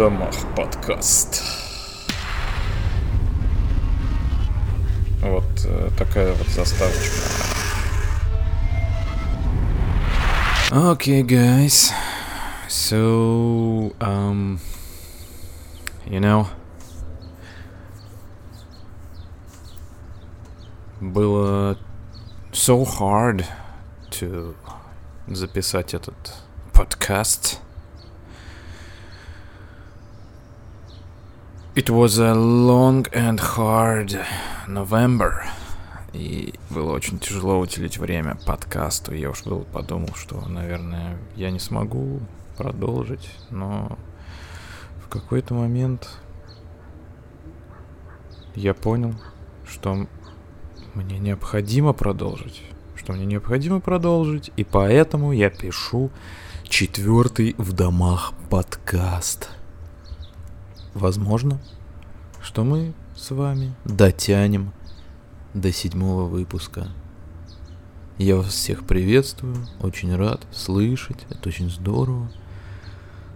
домах подкаст. Вот э, такая вот заставочка. Okay, guys. So, um, you know, было so hard to записать этот подкаст. It was a long and hard November. И было очень тяжело уделить время подкасту. Я уж был подумал, что, наверное, я не смогу продолжить, но в какой-то момент я понял, что мне необходимо продолжить. Что мне необходимо продолжить, и поэтому я пишу четвертый в домах подкаст. Возможно, что мы с вами дотянем до седьмого выпуска. Я вас всех приветствую, очень рад слышать, это очень здорово.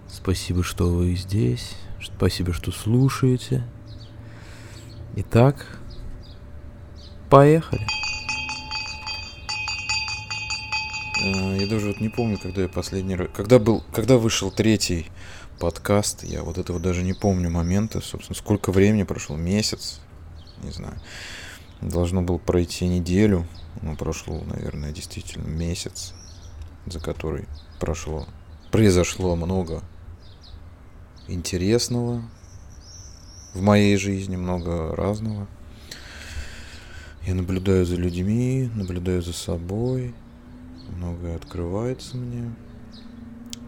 Спасибо, что вы здесь, спасибо, что слушаете. Итак, поехали. Э, Я даже вот не помню, когда я последний раз... Когда был... Когда вышел третий подкаст, я вот этого даже не помню момента, собственно, сколько времени прошло, месяц, не знаю. Должно было пройти неделю, но прошло, наверное, действительно месяц, за который прошло, произошло много интересного в моей жизни, много разного. Я наблюдаю за людьми, наблюдаю за собой, многое открывается мне,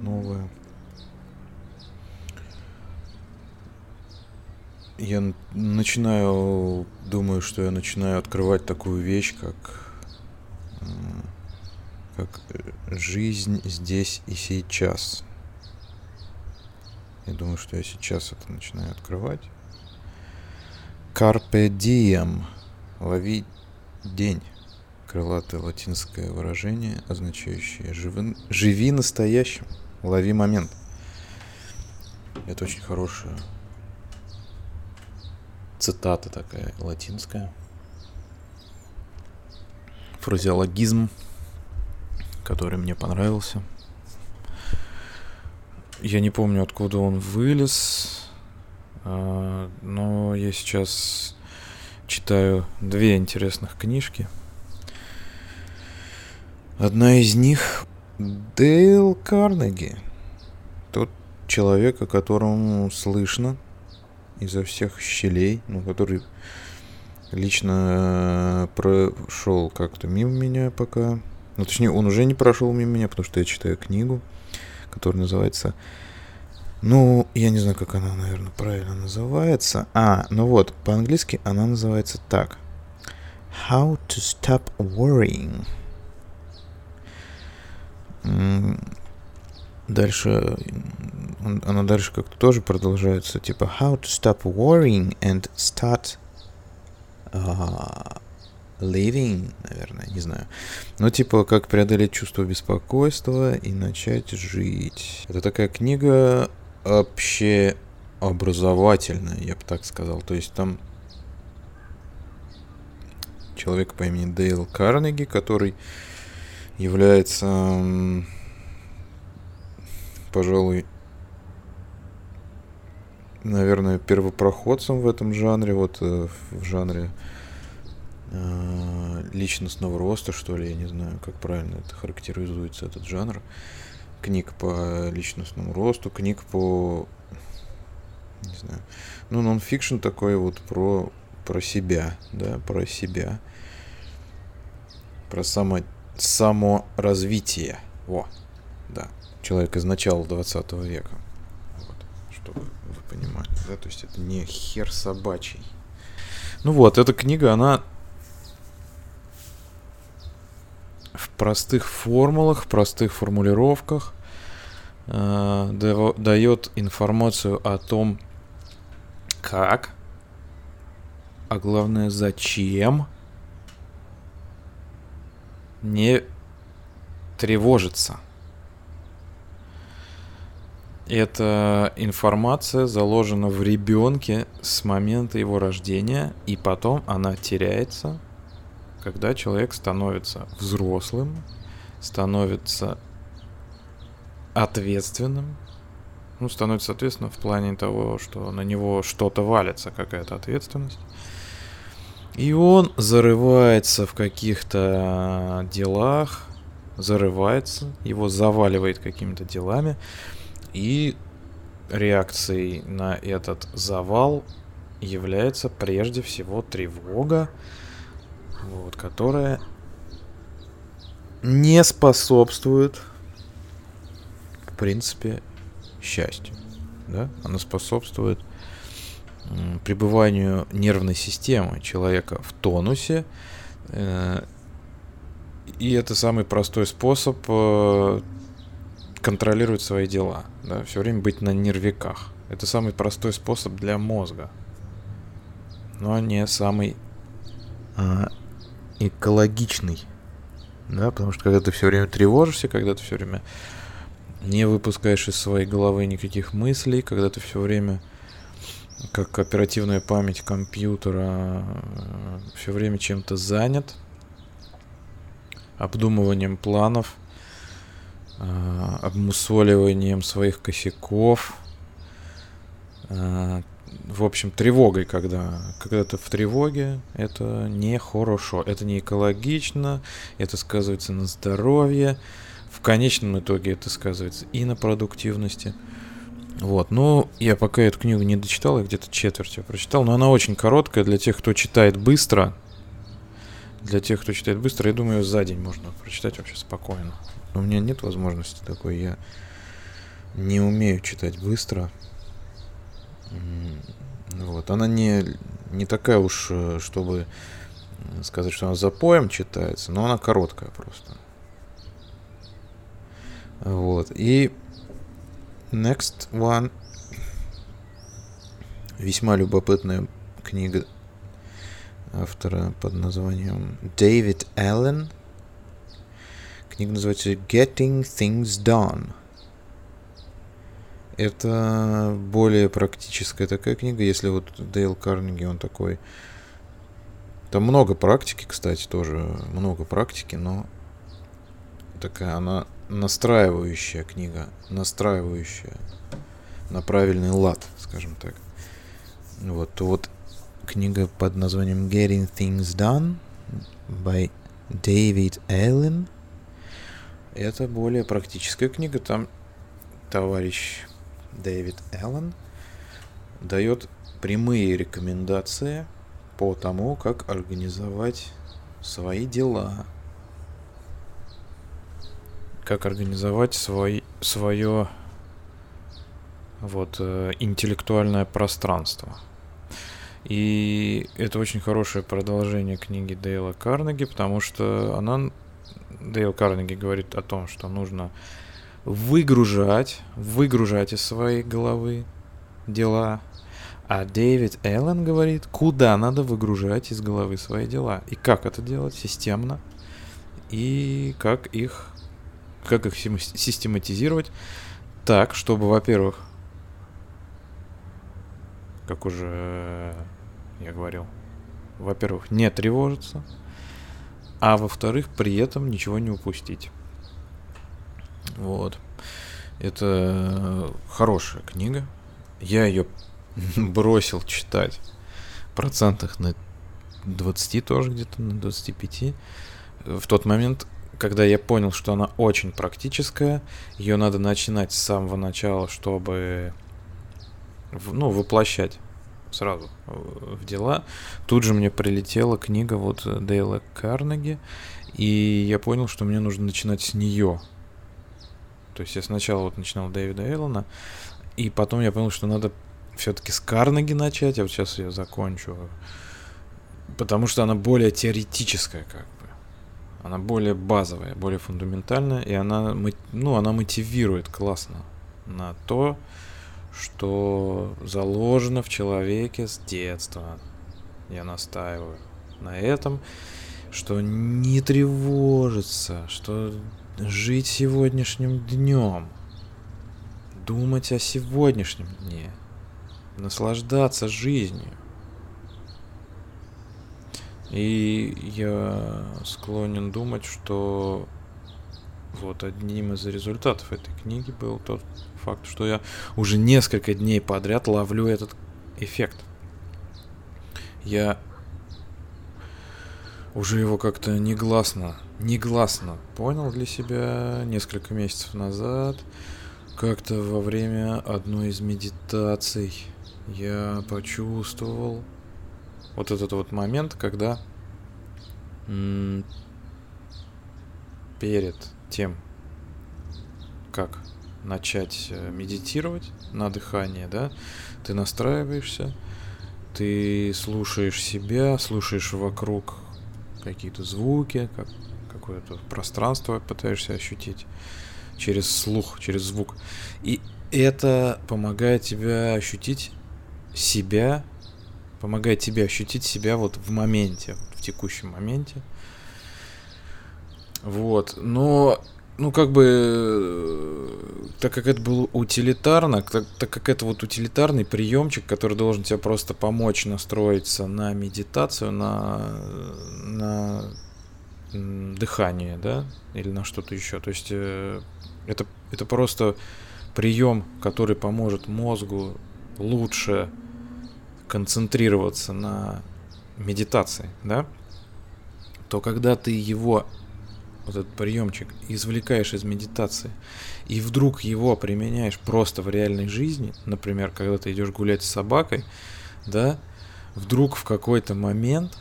новое. Я начинаю, думаю, что я начинаю открывать такую вещь, как, как э, жизнь здесь и сейчас. Я думаю, что я сейчас это начинаю открывать. Carpe diem. Лови день. Крылатое латинское выражение, означающее живи, живи настоящим. Лови момент. Это очень хорошее цитата такая латинская. Фразеологизм, который мне понравился. Я не помню, откуда он вылез, а, но я сейчас читаю две интересных книжки. Одна из них Дейл Карнеги. Тот человек, о котором слышно изо всех щелей, ну, который лично э, прошел как-то мимо меня пока. Ну, точнее, он уже не прошел мимо меня, потому что я читаю книгу, которая называется... Ну, я не знаю, как она, наверное, правильно называется. А, ну вот, по-английски она называется так. How to stop worrying. Дальше, он- она дальше как-то тоже продолжается, типа How to stop worrying and start а, living, наверное, не знаю. Ну, типа, как преодолеть чувство беспокойства и начать жить. Это такая книга общеобразовательная, я бы так сказал. То есть там человек по имени Дейл Карнеги, который является, пожалуй, наверное, первопроходцем в этом жанре, вот э, в жанре э, личностного роста, что ли, я не знаю, как правильно это характеризуется, этот жанр. Книг по личностному росту, книг по, не знаю, ну, нон-фикшн такой вот про, про себя, да, про себя, про само, саморазвитие, во, да, человек из начала 20 века, вот, чтобы вы понимали, да, то есть это не хер собачий. Ну вот, эта книга, она в простых формулах, в простых формулировках э, дает информацию о том, как, а главное зачем не тревожиться. Эта информация заложена в ребенке с момента его рождения, и потом она теряется, когда человек становится взрослым, становится ответственным, ну, становится ответственным в плане того, что на него что-то валится, какая-то ответственность. И он зарывается в каких-то делах, зарывается, его заваливает какими-то делами, и реакцией на этот завал является прежде всего тревога, вот, которая не способствует, в принципе, счастью. Да? Она способствует пребыванию нервной системы человека в тонусе. Э, и это самый простой способ э, контролировать свои дела, да, все время быть на нервиках. Это самый простой способ для мозга, но не самый а, экологичный, да, потому что когда ты все время тревожишься, когда ты все время не выпускаешь из своей головы никаких мыслей, когда ты все время как оперативная память компьютера все время чем-то занят, обдумыванием планов, обмусоливанием своих косяков, э, в общем, тревогой, когда, когда ты в тревоге, это не хорошо, это не экологично, это сказывается на здоровье, в конечном итоге это сказывается и на продуктивности. Вот, ну, я пока эту книгу не дочитал, я где-то четверть прочитал, но она очень короткая для тех, кто читает быстро. Для тех, кто читает быстро, я думаю, за день можно прочитать вообще спокойно. У меня нет возможности такой, я не умею читать быстро. Вот, она не, не такая уж, э, чтобы сказать, что она за поем читается, но она короткая просто. Вот, и next one. Весьма любопытная книга автора под названием Дэвид Аллен – Книга называется Getting Things Done. Это более практическая такая книга, если вот Дейл Карнеги, он такой... Там много практики, кстати, тоже много практики, но такая она настраивающая книга, настраивающая на правильный лад, скажем так. Вот, вот книга под названием Getting Things Done by David Allen – это более практическая книга. Там товарищ Дэвид Эллен дает прямые рекомендации по тому, как организовать свои дела, как организовать свой, свое вот, э, интеллектуальное пространство. И это очень хорошее продолжение книги Дейла Карнеги, потому что она Дейл Карнеги говорит о том, что нужно выгружать, выгружать из своей головы дела. А Дэвид Эллен говорит, куда надо выгружать из головы свои дела. И как это делать системно. И как их, как их систематизировать так, чтобы, во-первых, как уже я говорил, во-первых, не тревожиться, а во-вторых, при этом ничего не упустить. Вот. Это хорошая книга. Я ее бросил читать процентах на 20 тоже где-то, на 25. В тот момент, когда я понял, что она очень практическая, ее надо начинать с самого начала, чтобы ну, воплощать сразу в дела. Тут же мне прилетела книга вот Дейла Карнеги, и я понял, что мне нужно начинать с нее. То есть я сначала вот начинал Дэвида Эйлона, и потом я понял, что надо все-таки с Карнеги начать, я вот сейчас ее закончу. Потому что она более теоретическая, как бы. Она более базовая, более фундаментальная, и она, ну, она мотивирует классно на то, что заложено в человеке с детства. Я настаиваю на этом, что не тревожиться, что жить сегодняшним днем. думать о сегодняшнем дне, наслаждаться жизнью. И я склонен думать, что вот одним из результатов этой книги был тот факт, что я уже несколько дней подряд ловлю этот эффект. Я уже его как-то негласно, негласно понял для себя несколько месяцев назад. Как-то во время одной из медитаций я почувствовал вот этот вот момент, когда перед тем, как начать э, медитировать на дыхание, да, ты настраиваешься, ты слушаешь себя, слушаешь вокруг какие-то звуки, как, какое-то пространство пытаешься ощутить через слух, через звук. И это помогает тебе ощутить себя, помогает тебе ощутить себя вот в моменте, в текущем моменте. Вот, но ну, как бы, э, так как это было утилитарно, так, так как это вот утилитарный приемчик, который должен тебе просто помочь настроиться на медитацию, на, на дыхание, да, или на что-то еще. То есть э, это, это просто прием, который поможет мозгу лучше концентрироваться на медитации, да, то когда ты его вот этот приемчик, извлекаешь из медитации, и вдруг его применяешь просто в реальной жизни, например, когда ты идешь гулять с собакой, да, вдруг в какой-то момент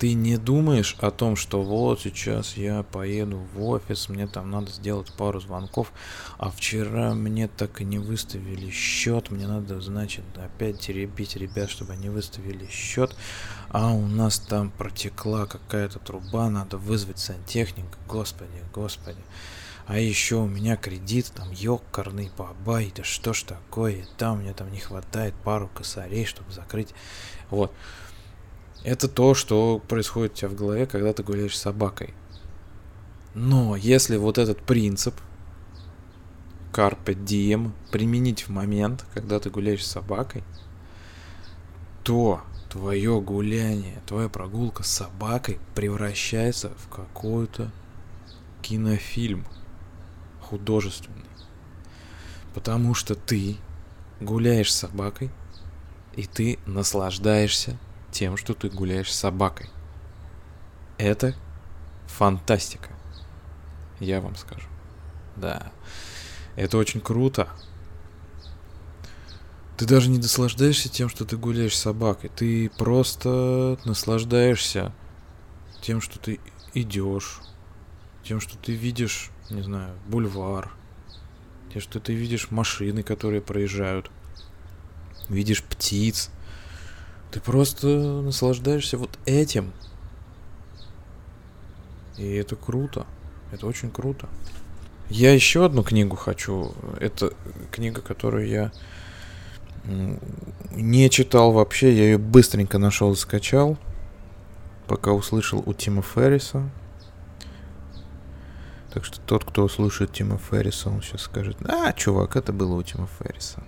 ты не думаешь о том, что вот сейчас я поеду в офис, мне там надо сделать пару звонков, а вчера мне так и не выставили счет, мне надо, значит, опять теребить ребят, чтобы они выставили счет, а у нас там протекла какая-то труба, надо вызвать сантехника, господи, господи. А еще у меня кредит, там, ёкарный бабай, да что ж такое, там мне там не хватает пару косарей, чтобы закрыть. Вот. Это то, что происходит у тебя в голове, когда ты гуляешь с собакой. Но если вот этот принцип Carpe Diem применить в момент, когда ты гуляешь с собакой, то твое гуляние, твоя прогулка с собакой превращается в какой-то кинофильм художественный. Потому что ты гуляешь с собакой, и ты наслаждаешься тем, что ты гуляешь с собакой. Это фантастика. Я вам скажу. Да. Это очень круто. Ты даже не наслаждаешься тем, что ты гуляешь с собакой. Ты просто наслаждаешься тем, что ты идешь, тем, что ты видишь, не знаю, бульвар, тем, что ты видишь машины, которые проезжают, видишь птиц, ты просто наслаждаешься вот этим. И это круто. Это очень круто. Я еще одну книгу хочу. Это книга, которую я не читал вообще. Я ее быстренько нашел и скачал. Пока услышал у Тима Ферриса. Так что тот, кто услышит Тима Ферриса, он сейчас скажет, а, чувак, это было у Тима Ферриса.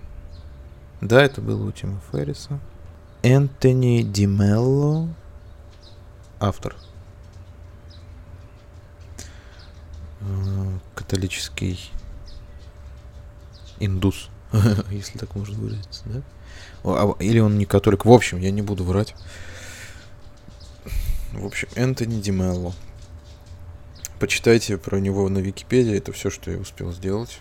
Да, это было у Тима Ферриса. Энтони Димелло, автор. Э, католический индус, если так можно выразиться, да? А, или он не католик. В общем, я не буду врать. В общем, Энтони Димелло. Почитайте про него на Википедии. Это все, что я успел сделать.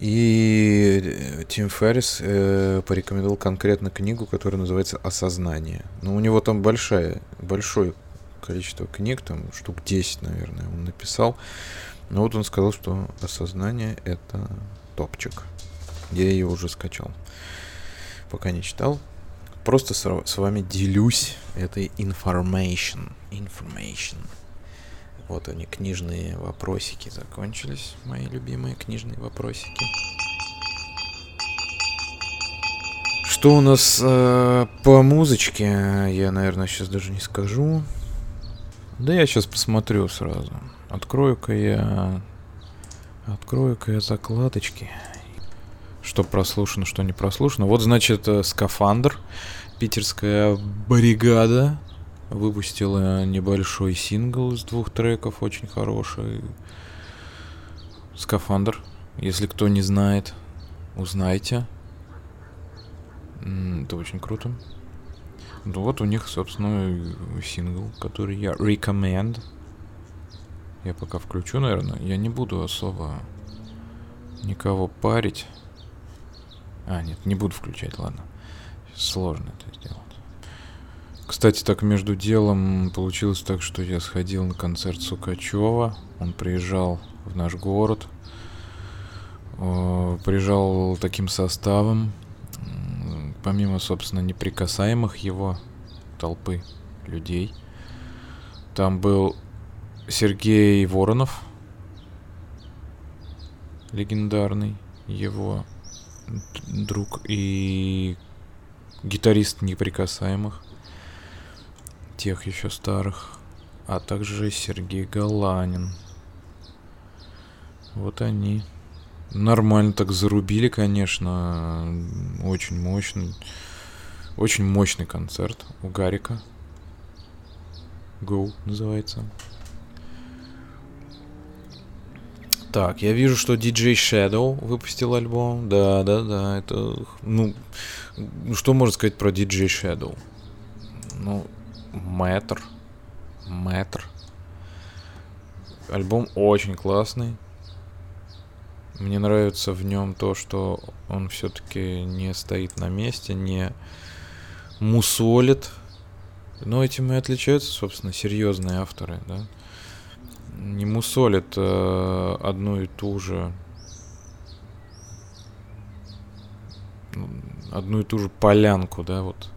И э, Тим Феррис э, порекомендовал конкретно книгу, которая называется «Осознание». Но у него там большая, большое количество книг, там штук 10, наверное, он написал. Но вот он сказал, что «Осознание» — это топчик. Я ее уже скачал. Пока не читал. Просто с вами делюсь этой information. Information. Вот они, книжные вопросики закончились. Мои любимые книжные вопросики. Что у нас э, по музычке? Я, наверное, сейчас даже не скажу. Да я сейчас посмотрю сразу. Открою-ка я Открою-ка я закладочки. Что прослушано, что не прослушано. Вот, значит, э, «Скафандр». Питерская бригада выпустила небольшой сингл из двух треков, очень хороший. «Скафандр». Если кто не знает, узнайте. Это очень круто. Ну вот у них, собственно, сингл, который я recommend. Я пока включу, наверное. Я не буду особо никого парить. А, нет, не буду включать, ладно. Сложно это сделать. Кстати, так между делом получилось так, что я сходил на концерт Сукачева. Он приезжал в наш город. Приезжал таким составом. Помимо, собственно, неприкасаемых его толпы людей. Там был Сергей Воронов, легендарный его друг и гитарист неприкасаемых, тех еще старых, а также Сергей Галанин. Вот они. Нормально так зарубили, конечно. Очень мощный. Очень мощный концерт у Гарика. Go называется. Так, я вижу, что DJ Shadow выпустил альбом. Да, да, да. Это, ну, что можно сказать про DJ Shadow? Ну, метр. Метр. Альбом очень классный. Мне нравится в нем то, что он все-таки не стоит на месте, не мусолит. Но этим и отличаются, собственно, серьезные авторы, да не мусолит э, одну и ту же одну и ту же полянку, да, вот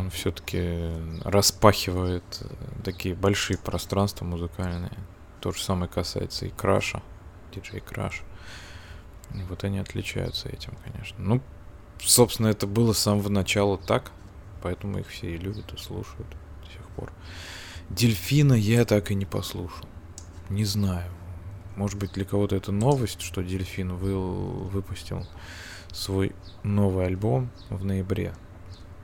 он все-таки распахивает э, такие большие пространства музыкальные. То же самое касается и Краша, диджей Краш. Вот они отличаются этим, конечно. Ну, собственно, это было с самого начала так, поэтому их все и любят, и слушают до сих пор. Дельфина я так и не послушал. Не знаю. Может быть, для кого-то это новость, что Дельфин вы, выпустил свой новый альбом в ноябре.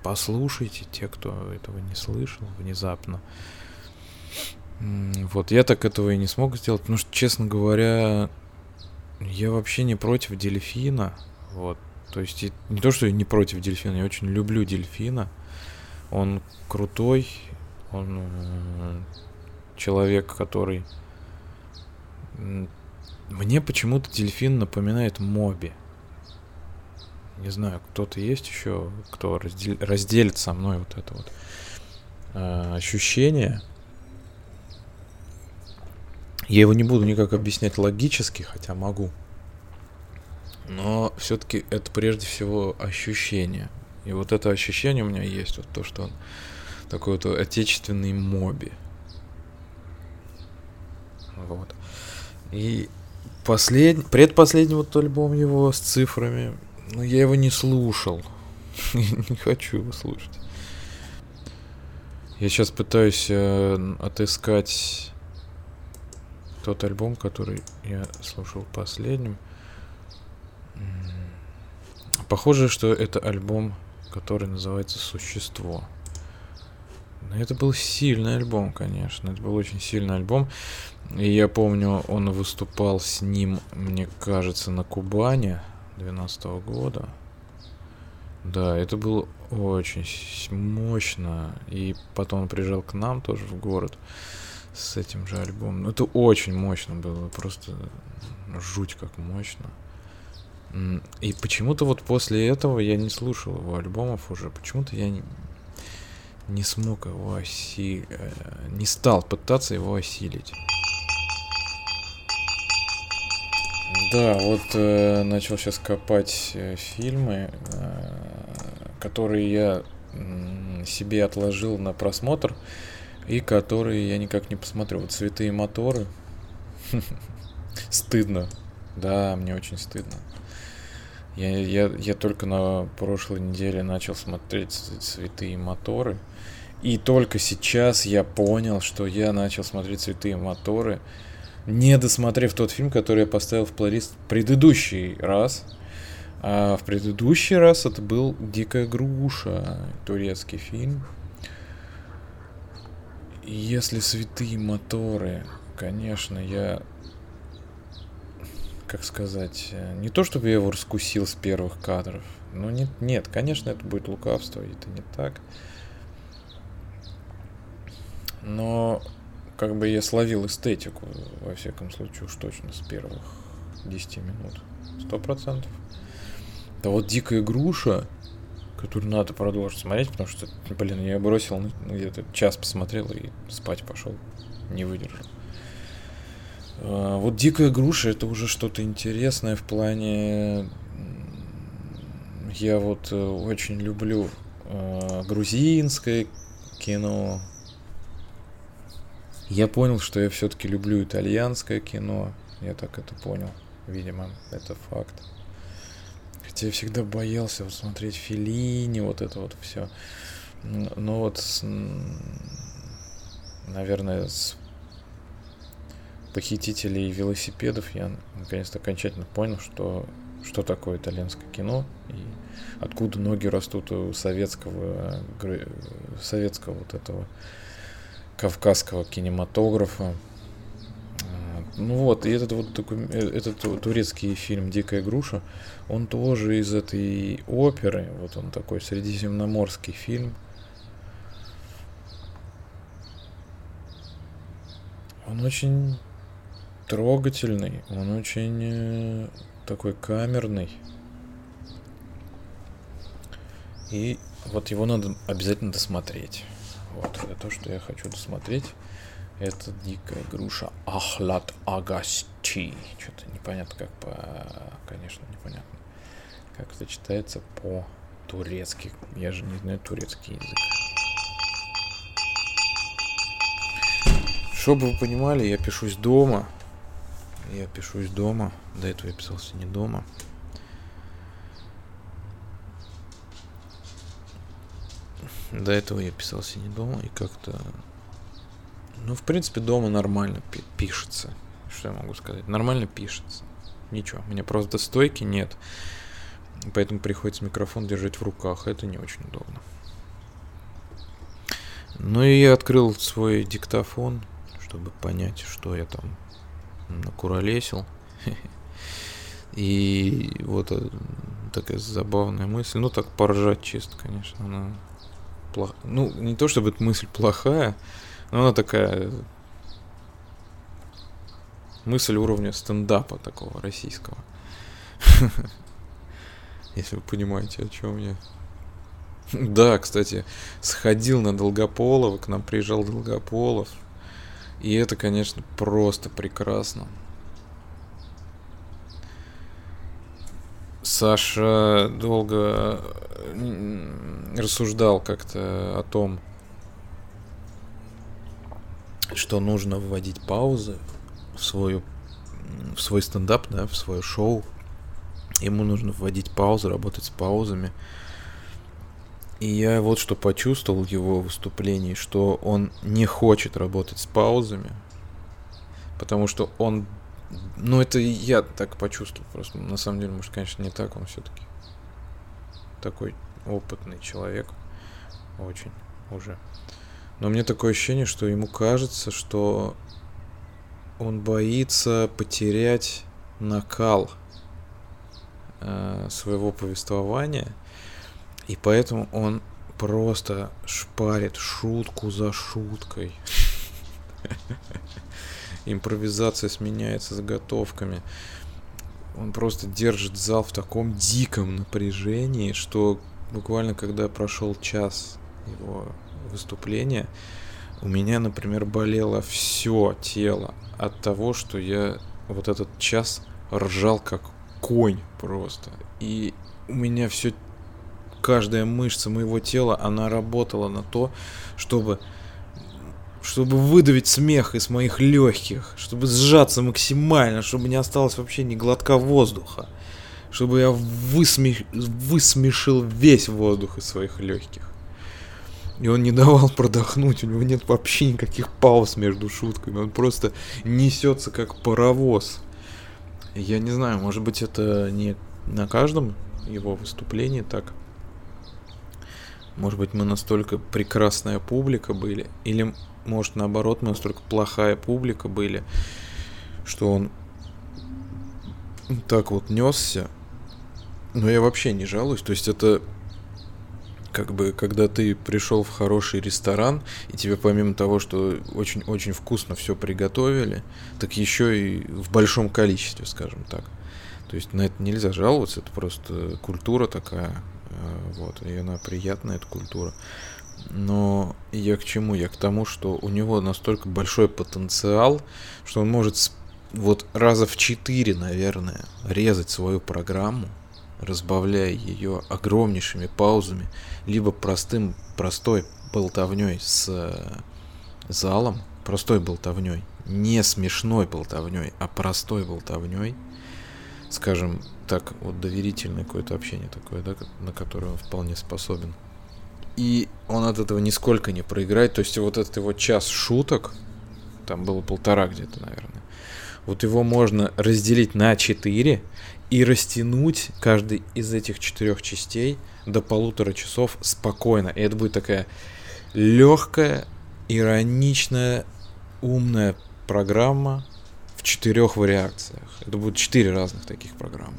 Послушайте, те, кто этого не слышал внезапно. Вот, я так этого и не смог сделать, потому что, честно говоря, я вообще не против дельфина. Вот. То есть не то, что я не против дельфина, я очень люблю дельфина. Он крутой, он э, человек, который... Мне почему-то дельфин напоминает Моби. Не знаю, кто-то есть еще, кто раздел... разделит со мной вот это вот э, ощущение. Я его не буду никак объяснять логически, хотя могу. Но все-таки это прежде всего ощущение. И вот это ощущение у меня есть, вот то, что он такой вот отечественный моби. Вот. И последний, предпоследний вот альбом его с цифрами, ну я его не слушал. не хочу его слушать. Я сейчас пытаюсь э, отыскать тот альбом, который я слушал последним. Похоже, что это альбом, который называется «Существо». Это был сильный альбом, конечно. Это был очень сильный альбом. И я помню, он выступал с ним, мне кажется, на Кубани 2012 года. Да, это было очень мощно. И потом он приезжал к нам тоже в город с этим же альбомом. Ну, это очень мощно было, просто жуть как мощно. И почему-то вот после этого я не слушал его альбомов уже. Почему-то я не, не смог его осилить, э, не стал пытаться его осилить. Да, вот э, начал сейчас копать э, фильмы, э, которые я э, себе отложил на просмотр и которые я никак не посмотрю. Вот «Цветы и моторы». Стыдно. Да, мне очень стыдно. Я, я, я только на прошлой неделе начал смотреть «Цветы и моторы». И только сейчас я понял, что я начал смотреть «Цветы и моторы» не досмотрев тот фильм, который я поставил в плейлист предыдущий раз. А в предыдущий раз это был «Дикая груша», турецкий фильм. Если святые моторы, конечно, я, как сказать, не то чтобы я его раскусил с первых кадров, но нет, нет, конечно, это будет лукавство, это не так. Но как бы я словил эстетику, во всяком случае, уж точно с первых 10 минут. Сто процентов. Да вот дикая груша, которую надо продолжить смотреть, потому что, блин, я бросил ну, где-то час посмотрел и спать пошел. Не выдержал. А, вот дикая груша это уже что-то интересное в плане. Я вот э, очень люблю э, грузинское кино, я понял, что я все-таки люблю итальянское кино. Я так это понял. Видимо, это факт. Хотя я всегда боялся вот смотреть Филини, вот это вот все. Но вот, наверное, с похитителей велосипедов я наконец-то окончательно понял, что, что такое итальянское кино и откуда ноги растут у советского, советского вот этого кавказского кинематографа. Ну вот, и этот вот такой, э, этот турецкий фильм «Дикая груша», он тоже из этой оперы, вот он такой средиземноморский фильм. Он очень трогательный, он очень э, такой камерный. И вот его надо обязательно досмотреть. Вот, это то, что я хочу досмотреть. Это дикая груша Ахлад Агасчи. Что-то непонятно, как по... Конечно, непонятно. Как это читается по-турецки. Я же не знаю турецкий язык. Чтобы вы понимали, я пишусь дома. Я пишусь дома. До этого я писался не дома. До этого я писался не дома и как-то... Ну, в принципе, дома нормально пишется. Что я могу сказать? Нормально пишется. Ничего, мне просто стойки нет. Поэтому приходится микрофон держать в руках. Это не очень удобно. Ну и я открыл свой диктофон, чтобы понять, что я там накуролесил. И вот э, такая забавная мысль. Ну так поржать чисто, конечно. Она плох... Ну, не то чтобы эта мысль плохая, но она такая мысль уровня стендапа такого российского. Если вы понимаете, о чем я. Да, кстати, сходил на Долгополова, к нам приезжал Долгополов. И это, конечно, просто прекрасно. Саша долго рассуждал как-то о том, что нужно вводить паузы в свою в свой стендап, да, в свое шоу. Ему нужно вводить паузы, работать с паузами. И я вот что почувствовал в его выступлении, что он не хочет работать с паузами, потому что он ну, это я так почувствовал просто. На самом деле, может, конечно, не так. Он все-таки такой опытный человек. Очень уже. Но мне такое ощущение, что ему кажется, что он боится потерять накал э, своего повествования. И поэтому он просто шпарит шутку за шуткой. импровизация сменяется заготовками. Он просто держит зал в таком диком напряжении, что буквально когда прошел час его выступления, у меня, например, болело все тело от того, что я вот этот час ржал как конь просто. И у меня все, каждая мышца моего тела, она работала на то, чтобы чтобы выдавить смех из моих легких, чтобы сжаться максимально, чтобы не осталось вообще ни глотка воздуха, чтобы я высме... высмешил весь воздух из своих легких. И он не давал продохнуть, у него нет вообще никаких пауз между шутками, он просто несется как паровоз. Я не знаю, может быть это не на каждом его выступлении так. Может быть мы настолько прекрасная публика были, или может наоборот мы настолько плохая публика были, что он так вот несся. Но я вообще не жалуюсь, то есть это как бы, когда ты пришел в хороший ресторан, и тебе помимо того, что очень-очень вкусно все приготовили, так еще и в большом количестве, скажем так. То есть на это нельзя жаловаться, это просто культура такая, э, вот, и она приятная, эта культура. Но я к чему? Я к тому, что у него настолько большой потенциал, что он может вот раза в четыре, наверное, резать свою программу, разбавляя ее огромнейшими паузами, либо простым, простой болтовней с э, залом, простой болтовней, не смешной болтовней, а простой болтовней, скажем так, вот доверительное какое-то общение такое, да, на которое он вполне способен. И он от этого нисколько не проиграет, то есть вот этот его час шуток, там было полтора где-то, наверное, вот его можно разделить на четыре, и растянуть каждый из этих четырех частей до полутора часов спокойно. И это будет такая легкая, ироничная, умная программа в четырех вариациях. Это будут четыре разных таких программы.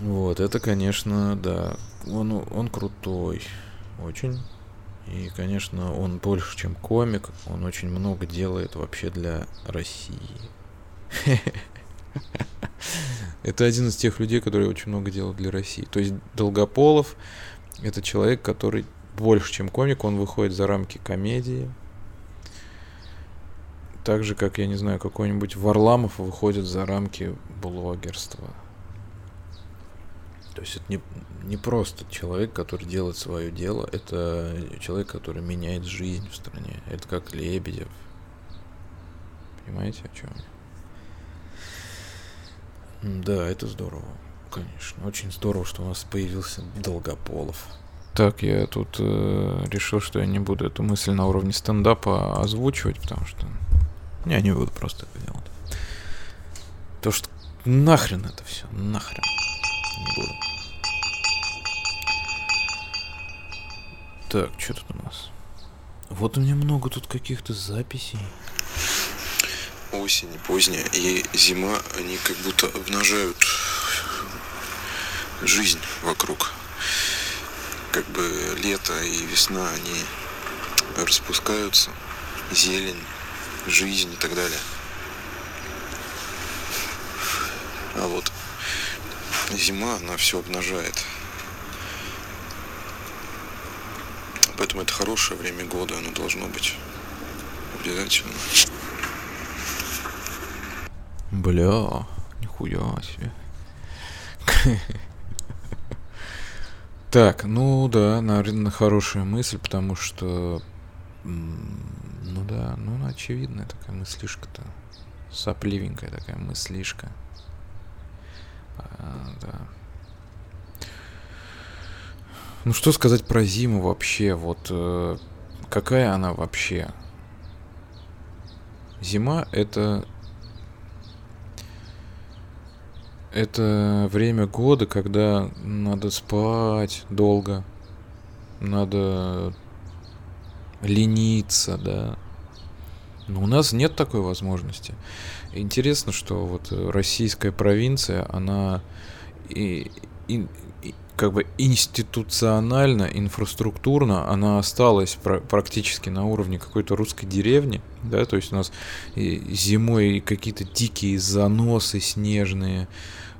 Вот, это, конечно, да, он, он крутой, очень. И, конечно, он больше, чем комик, он очень много делает вообще для России. Это один из тех людей, которые очень много делают для России. То есть Долгополов — это человек, который больше, чем комик, он выходит за рамки комедии. Так же, как, я не знаю, какой-нибудь Варламов выходит за рамки блогерства. То есть это не, не просто человек, который делает свое дело, это человек, который меняет жизнь в стране. Это как Лебедев. Понимаете, о чем я? Да, это здорово, конечно. Очень здорово, что у нас появился Долгополов. Так, я тут э, решил, что я не буду эту мысль на уровне стендапа озвучивать, потому что... Я не буду просто это делать. То что нахрен это все, нахрен. Не буду. Так, что тут у нас? Вот у меня много тут каких-то записей осень поздняя и зима, они как будто обнажают жизнь вокруг. Как бы лето и весна, они распускаются, зелень, жизнь и так далее. А вот зима, она все обнажает. Поэтому это хорошее время года, оно должно быть обязательно. Бля, нихуя себе. Так, ну да, наверное, хорошая мысль, потому что, ну да, ну очевидная такая мыслишка-то. Сопливенькая такая мыслишка. А, да. Ну что сказать про зиму вообще? Вот э, какая она вообще? Зима это это время года, когда надо спать долго, надо лениться, да. Но у нас нет такой возможности. Интересно, что вот российская провинция, она и, и, и как бы институционально, инфраструктурно, она осталась пр практически на уровне какой-то русской деревни, да, то есть у нас зимой какие-то дикие заносы снежные,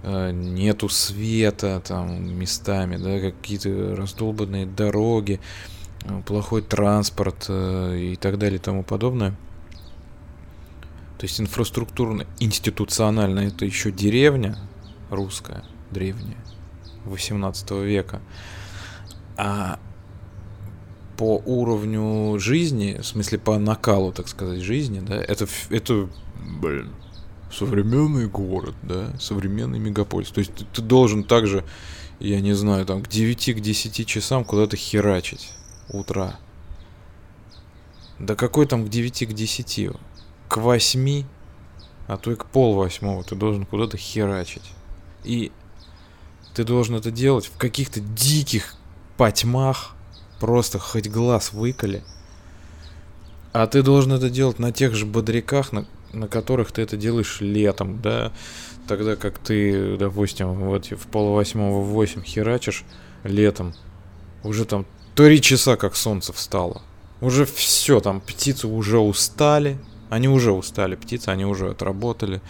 Э, нету света там местами, да, какие-то раздолбанные дороги, э, плохой транспорт э, и так далее и тому подобное. То есть инфраструктурно, институционально это еще деревня русская, древняя, 18 века. А по уровню жизни, в смысле по накалу, так сказать, жизни, да, это, это блин, современный город, да, современный мегаполис. То есть ты, должен также, я не знаю, там к 9 к 10 часам куда-то херачить. утра. Да какой там к 9, к 10? К 8, а то и к пол восьмого ты должен куда-то херачить. И ты должен это делать в каких-то диких потьмах, просто хоть глаз выколи. А ты должен это делать на тех же бодряках, на, на которых ты это делаешь летом, да? Тогда как ты, допустим, вот в пол восьмого в восемь херачишь летом, уже там три часа как солнце встало. Уже все, там птицы уже устали. Они уже устали, птицы, они уже отработали.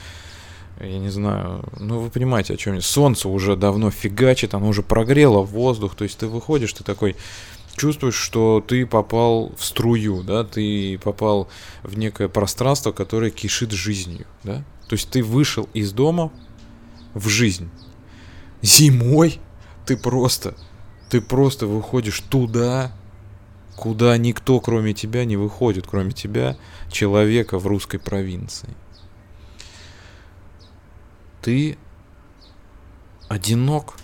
Я не знаю, ну вы понимаете, о чем я. Солнце уже давно фигачит, оно уже прогрело воздух. То есть ты выходишь, ты такой чувствуешь, что ты попал в струю, да, ты попал в некое пространство, которое кишит жизнью, да. То есть ты вышел из дома в жизнь. Зимой ты просто, ты просто выходишь туда, куда никто, кроме тебя, не выходит, кроме тебя, человека в русской провинции. Ты одинок.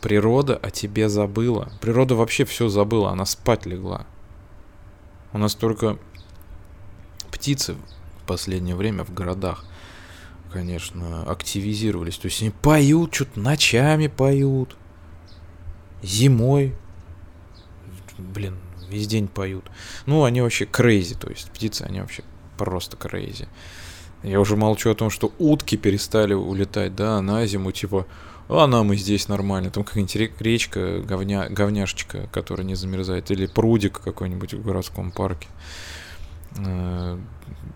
Природа о тебе забыла. Природа вообще все забыла, она спать легла. У нас только птицы в последнее время в городах, конечно, активизировались. То есть они поют, что-то ночами поют, зимой. Блин, весь день поют. Ну, они вообще crazy, то есть птицы, они вообще просто crazy. Я уже молчу о том, что утки перестали улетать, да, на зиму, типа, а нам и здесь нормально. Там какая-нибудь речка, говня, говняшечка, которая не замерзает, или прудик какой-нибудь в городском парке. Э,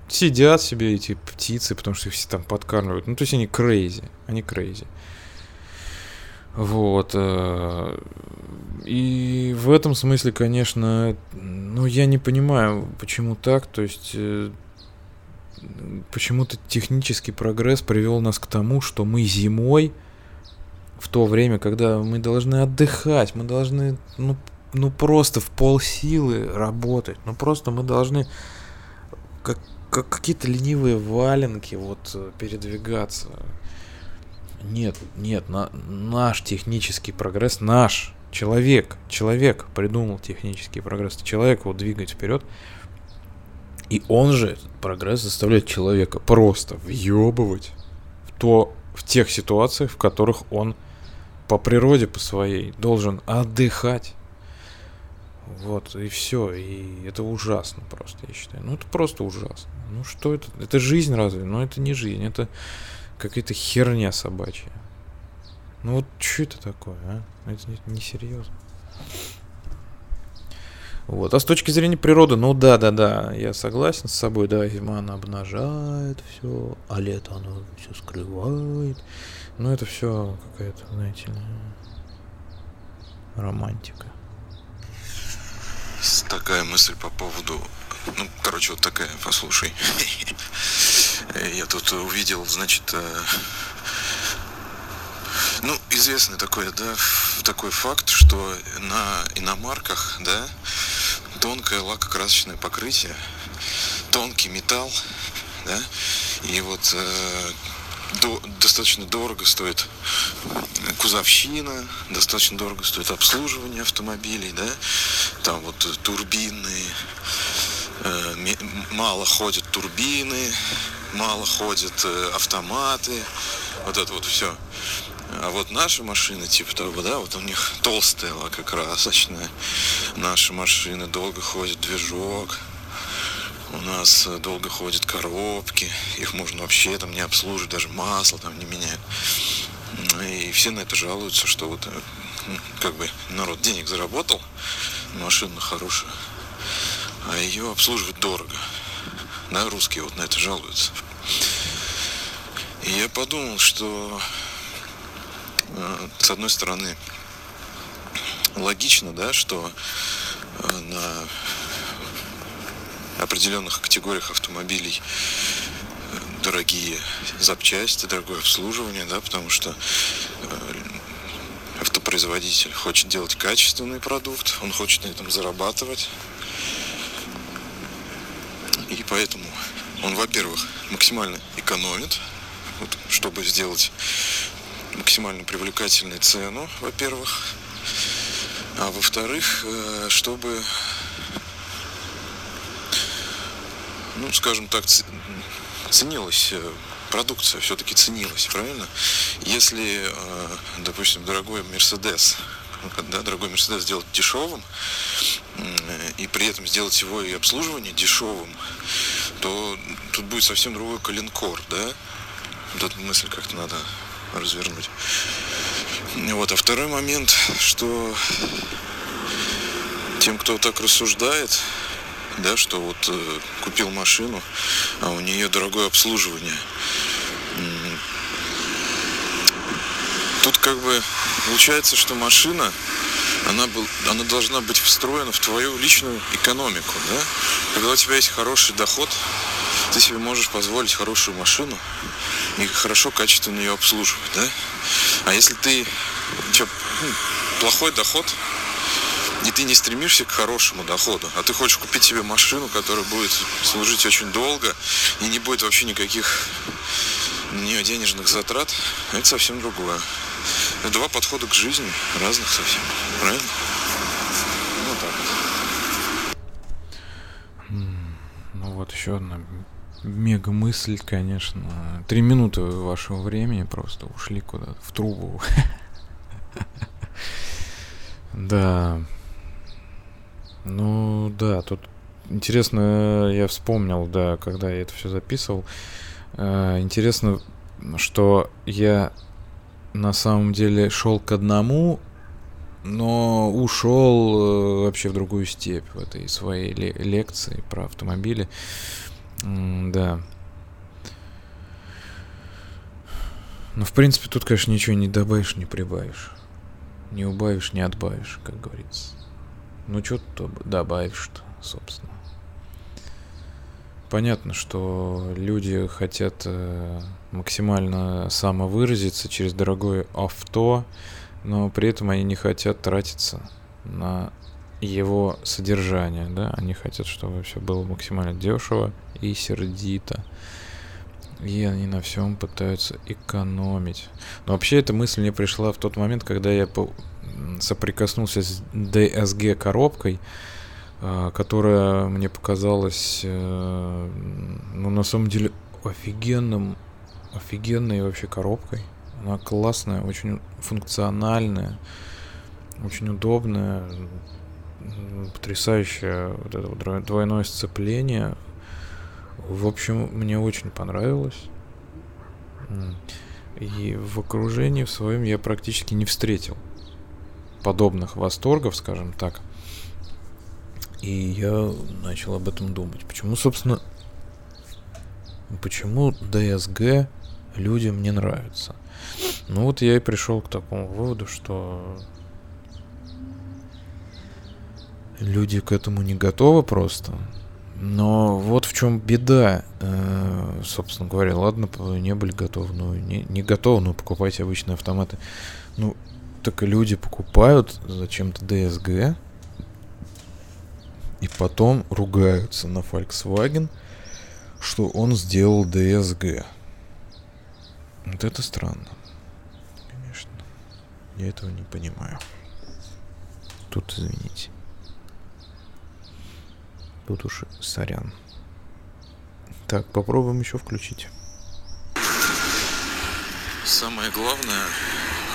сидят себе эти птицы, потому что их все там подкармливают. Ну, то есть они crazy, они crazy. Вот. Э, и в этом смысле, конечно, ну, я не понимаю, почему так. То есть, э, почему-то технический прогресс привел нас к тому, что мы зимой, в то время, когда мы должны отдыхать, мы должны, ну, ну просто в полсилы работать, ну просто мы должны как, как какие-то ленивые валенки вот э, передвигаться. Нет, нет, на, наш технический прогресс, наш человек, человек придумал технический прогресс, человек его двигает вперед, и он же этот прогресс заставляет человека просто въебывать в то, в тех ситуациях, в которых он по природе по своей должен отдыхать. Вот, и все. И это ужасно просто, я считаю. Ну, это просто ужасно. Ну, что это? Это жизнь разве? Ну, это не жизнь. Это какая-то херня собачья. Ну вот что это такое, а? Это не, не серьезно. Вот. А с точки зрения природы, ну да, да, да, я согласен с собой, да, зима она обнажает все, а лето оно все скрывает. Ну это все какая-то, знаете романтика. Такая мысль по поводу, ну, короче, вот такая, послушай. Я тут увидел, значит, э, ну, известный такой, да, такой факт, что на иномарках, да, тонкое лакокрасочное покрытие, тонкий металл, да, и вот э, до, достаточно дорого стоит кузовщина, достаточно дорого стоит обслуживание автомобилей, да, там вот турбины, э, мало ходят турбины, мало ходят э, автоматы, вот это вот все. А вот наши машины, типа того, да, вот у них толстая лакокрасочная. Наши машины долго ходит движок. У нас э, долго ходят коробки. Их можно вообще там не обслуживать, даже масло там не меняют. И все на это жалуются, что вот э, как бы народ денег заработал, машина хорошая, а ее обслуживать дорого. Да, русские вот на это жалуются. И я подумал, что э, с одной стороны логично, да, что э, на определенных категориях автомобилей э, дорогие запчасти, дорогое обслуживание, да, потому что автопроизводитель хочет делать качественный продукт, он хочет на этом зарабатывать. И поэтому он, во-первых, максимально экономит, вот, чтобы сделать максимально привлекательную цену, во-первых. А во-вторых, э, чтобы, ну, скажем так, ценилась э, продукция, все-таки ценилась, правильно? Если, э, допустим, дорогой Мерседес, да, дорогой Мерседес сделать дешевым, и при этом сделать его и обслуживание дешевым, то тут будет совсем другой коленкор, да? Вот мысль как-то надо развернуть. Вот. А второй момент, что тем, кто так рассуждает, да, что вот э, купил машину, а у нее дорогое обслуживание. Тут как бы получается, что машина, она, был, она должна быть встроена в твою личную экономику, да? Когда у тебя есть хороший доход, ты себе можешь позволить хорошую машину и хорошо, качественно ее обслуживать, да? А если ты тебя ну, плохой доход, и ты не стремишься к хорошему доходу, а ты хочешь купить себе машину, которая будет служить очень долго и не будет вообще никаких на нее денежных затрат, это совсем другое. Это два подхода к жизни, разных совсем, правильно? Ну так. Ну вот еще одна мега мысль, конечно. Три минуты вашего времени просто ушли куда-то в трубу. Да. Ну да, тут интересно, я вспомнил, да, когда я это все записывал. Э, интересно, что я на самом деле шел к одному, но ушел э, вообще в другую степь в этой своей лекции про автомобили. Да. Ну, в принципе, тут, конечно, ничего не добавишь, не прибавишь. Не убавишь, не отбавишь, как говорится. Ну, что то добавишь-то, собственно. Понятно, что люди хотят э, максимально самовыразиться через дорогое авто, но при этом они не хотят тратиться на его содержание, да, они хотят, чтобы все было максимально дешево и сердито. И они на всем пытаются экономить. Но вообще эта мысль мне пришла в тот момент, когда я соприкоснулся с DSG коробкой, а, которая мне показалась, э, ну, на самом деле, офигенным, офигенной вообще коробкой. Она классная, очень функциональная, очень удобная, потрясающее вот это двойное сцепление. В общем, мне очень понравилось. И в окружении в своем я практически не встретил подобных восторгов, скажем так. И я начал об этом думать. Почему, собственно, почему DSG людям не нравится? Ну вот я и пришел к такому выводу, что люди к этому не готовы просто. Но вот в чем беда, э, собственно говоря, ладно, не были готовы, ну не, не готовы, но покупайте обычные автоматы. Ну, так люди покупают зачем-то DSG, и потом ругаются на Volkswagen, что он сделал DSG. Вот это странно. Конечно. Я этого не понимаю. Тут извините. Тут уж сорян. Так, попробуем еще включить. Самое главное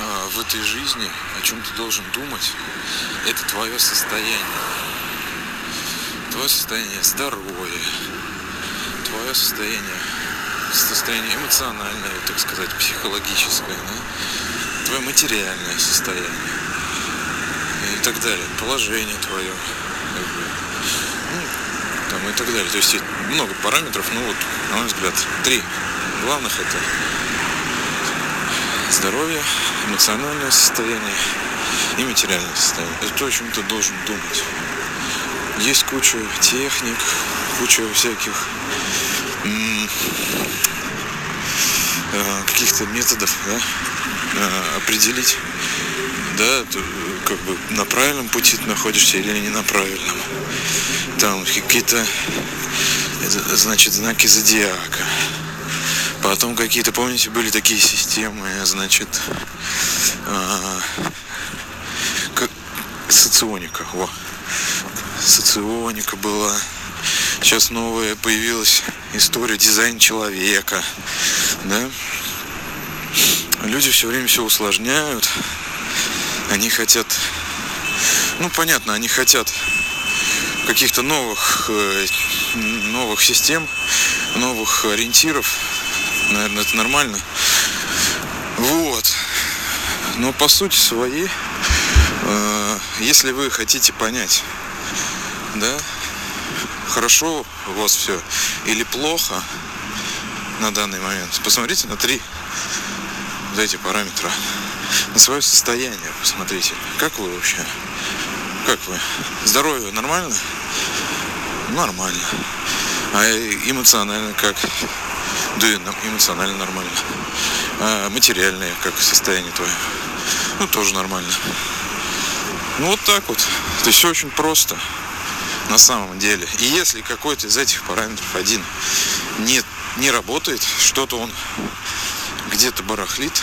а, в этой жизни, о чем ты должен думать, это твое состояние. Твое состояние здоровья, твое состояние, состояние эмоциональное, так сказать, психологическое, да? твое материальное состояние и так далее, положение твое, как бы, ну, там и так далее. То есть много параметров, ну вот, на мой взгляд, три главных это здоровье, эмоциональное состояние и материальное состояние. Это то, о чем ты должен думать. Есть куча техник, куча всяких э, каких-то методов да, э, определить, да, как бы на правильном пути ты находишься или не на правильном. Там какие-то, значит, знаки зодиака. Потом какие-то, помните, были такие системы, значит, а, как, соционика. Во. Соционика была. Сейчас новая появилась история дизайн человека. Да? Люди все время все усложняют. Они хотят, ну понятно, они хотят каких-то новых, э, новых систем, новых ориентиров. Наверное, это нормально. Вот. Но по сути своей, э, если вы хотите понять, да, хорошо у вас все или плохо на данный момент, посмотрите на три вот эти параметра. На свое состояние посмотрите. Как вы вообще? Как вы? Здоровье нормально? Нормально. А эмоционально как? Да эмоционально нормально. А материальное как состояние твое? Ну, тоже нормально. Ну, вот так вот. То есть все очень просто на самом деле. И если какой-то из этих параметров один не, не работает, что-то он где-то барахлит,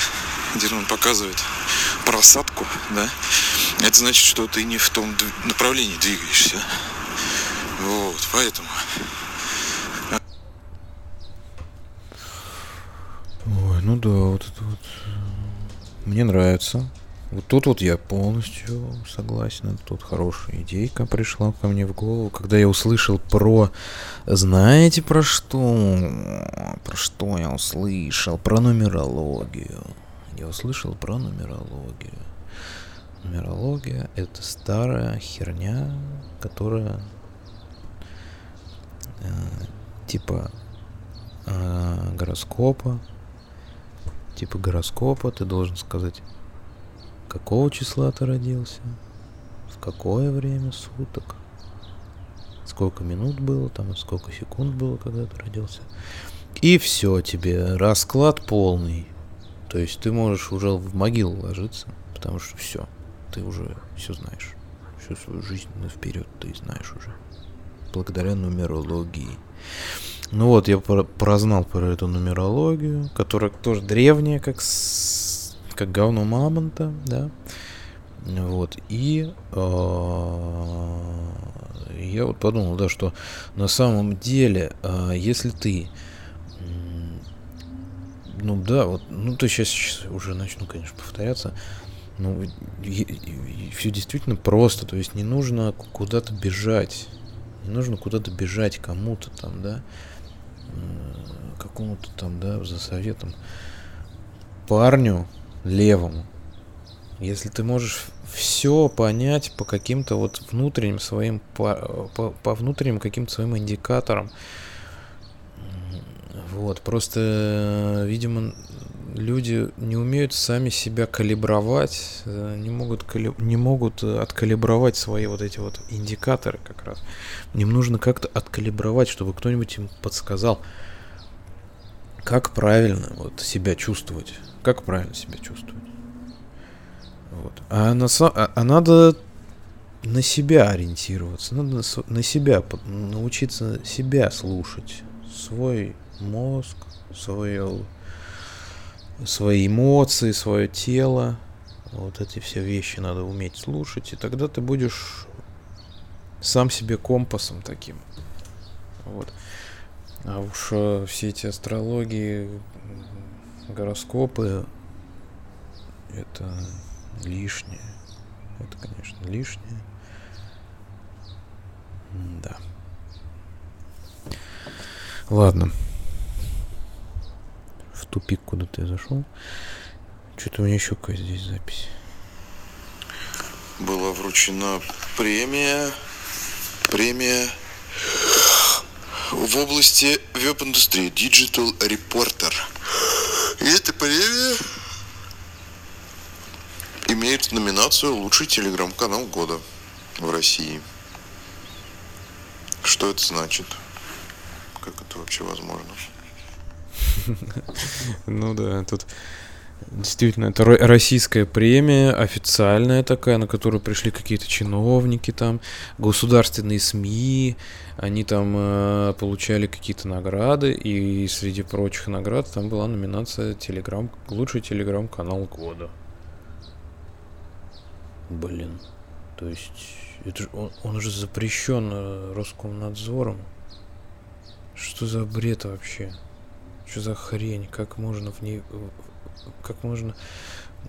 где-то он показывает просадку, да, это значит, что ты не в том направлении двигаешься. Вот, поэтому. Ой, ну да, вот это вот. Мне нравится. Вот тут вот я полностью согласен. Тут хорошая идейка пришла ко мне в голову, когда я услышал про... Знаете про что? Про что я услышал? Про нумерологию. Я услышал про нумерологию. Нумерология — это старая херня, которая э, типа э, гороскопа. Типа гороскопа ты должен сказать какого числа ты родился, в какое время суток, сколько минут было, там, сколько секунд было, когда ты родился. И все тебе, расклад полный. То есть ты можешь уже в могилу ложиться, потому что все, ты уже все знаешь. Всю свою жизнь вперед ты знаешь уже. Благодаря нумерологии. Ну вот, я прознал про эту нумерологию, которая тоже древняя, как с как говно мамонта, да. Вот, и э, я вот подумал, да, что на самом деле, э, если ты, ну да, вот, ну то сейчас, сейчас уже начну, конечно, повторяться, ну, все действительно просто, то есть не нужно куда-то бежать, не нужно куда-то бежать кому-то там, да, какому-то там, да, за советом парню, левому. Если ты можешь все понять по каким-то вот внутренним своим, по, по, по внутренним каким-то своим индикаторам, вот, просто, видимо, люди не умеют сами себя калибровать, э, не могут, кали... не могут откалибровать свои вот эти вот индикаторы как раз. Им нужно как-то откалибровать, чтобы кто-нибудь им подсказал, как правильно вот себя чувствовать как правильно себя чувствовать. Вот. А, на, а, а надо на себя ориентироваться, надо на, на себя, научиться себя слушать, свой мозг, свое, свои эмоции, свое тело. Вот эти все вещи надо уметь слушать, и тогда ты будешь сам себе компасом таким. Вот. А уж э, все эти астрологии, гороскопы это лишнее. Это, конечно, лишнее. Да. Ладно. Тупик куда-то я зашел. Что-то у меня еще какая здесь запись. Была вручена премия. Премия в области веб-индустрии Digital Reporter. И эта премия имеет номинацию «Лучший телеграм-канал года» в России. Что это значит? Как это вообще возможно? Ну да, тут Действительно, это российская премия, официальная такая, на которую пришли какие-то чиновники там, государственные СМИ, они там э, получали какие-то награды, и среди прочих наград там была номинация телеграм, лучший телеграм-канал года. Блин. То есть это же, он, он уже запрещен э, Роскомнадзором. Что за бред вообще? Что за хрень? Как можно в ней... Как можно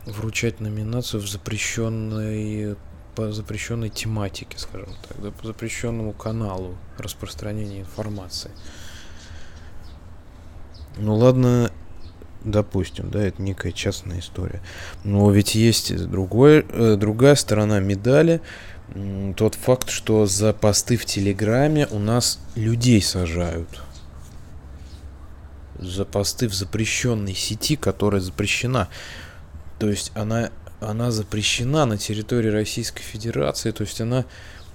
вручать номинацию в запрещенной по запрещенной тематике, скажем так, да, по запрещенному каналу распространения информации. Ну ладно, допустим, да, это некая частная история. Но ведь есть другой, э, другая сторона медали. Тот факт, что за посты в Телеграме у нас людей сажают. За посты в запрещенной сети, которая запрещена. То есть она, она запрещена на территории Российской Федерации. То есть она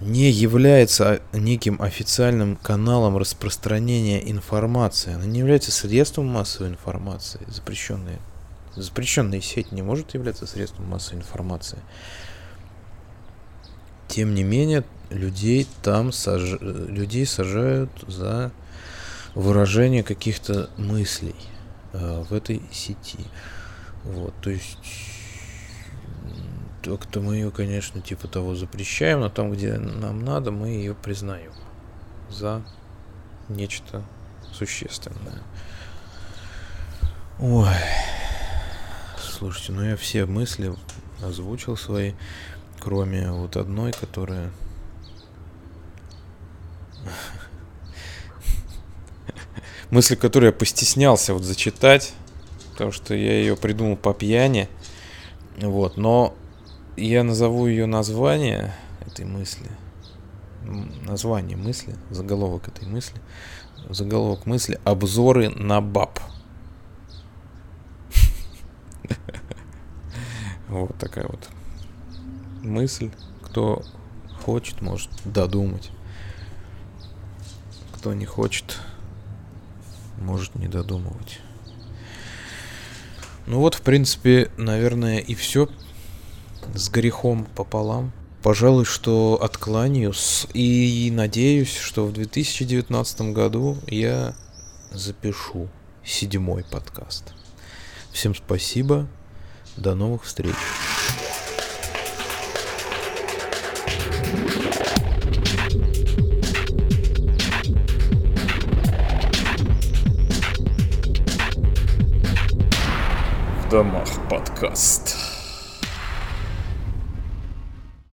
не является неким официальным каналом распространения информации. Она не является средством массовой информации, запрещенная. Запрещенная сеть не может являться средством массовой информации. Тем не менее, людей там саж... людей сажают за выражение каких-то мыслей э, в этой сети. Вот, то есть как-то мы ее, конечно, типа того запрещаем, но там, где нам надо, мы ее признаем за нечто существенное. Ой. Слушайте, ну я все мысли озвучил свои, кроме вот одной, которая... Мысль, которую я постеснялся вот зачитать, потому что я ее придумал по пьяни. Вот, но я назову ее название этой мысли. Название мысли, заголовок этой мысли. Заголовок мысли «Обзоры на баб». Вот такая вот мысль. Кто хочет, может додумать. Кто не хочет, может не додумывать. Ну вот, в принципе, наверное, и все с грехом пополам. Пожалуй, что откланяюсь и надеюсь, что в 2019 году я запишу седьмой подкаст. Всем спасибо, до новых встреч. В домах подкаст.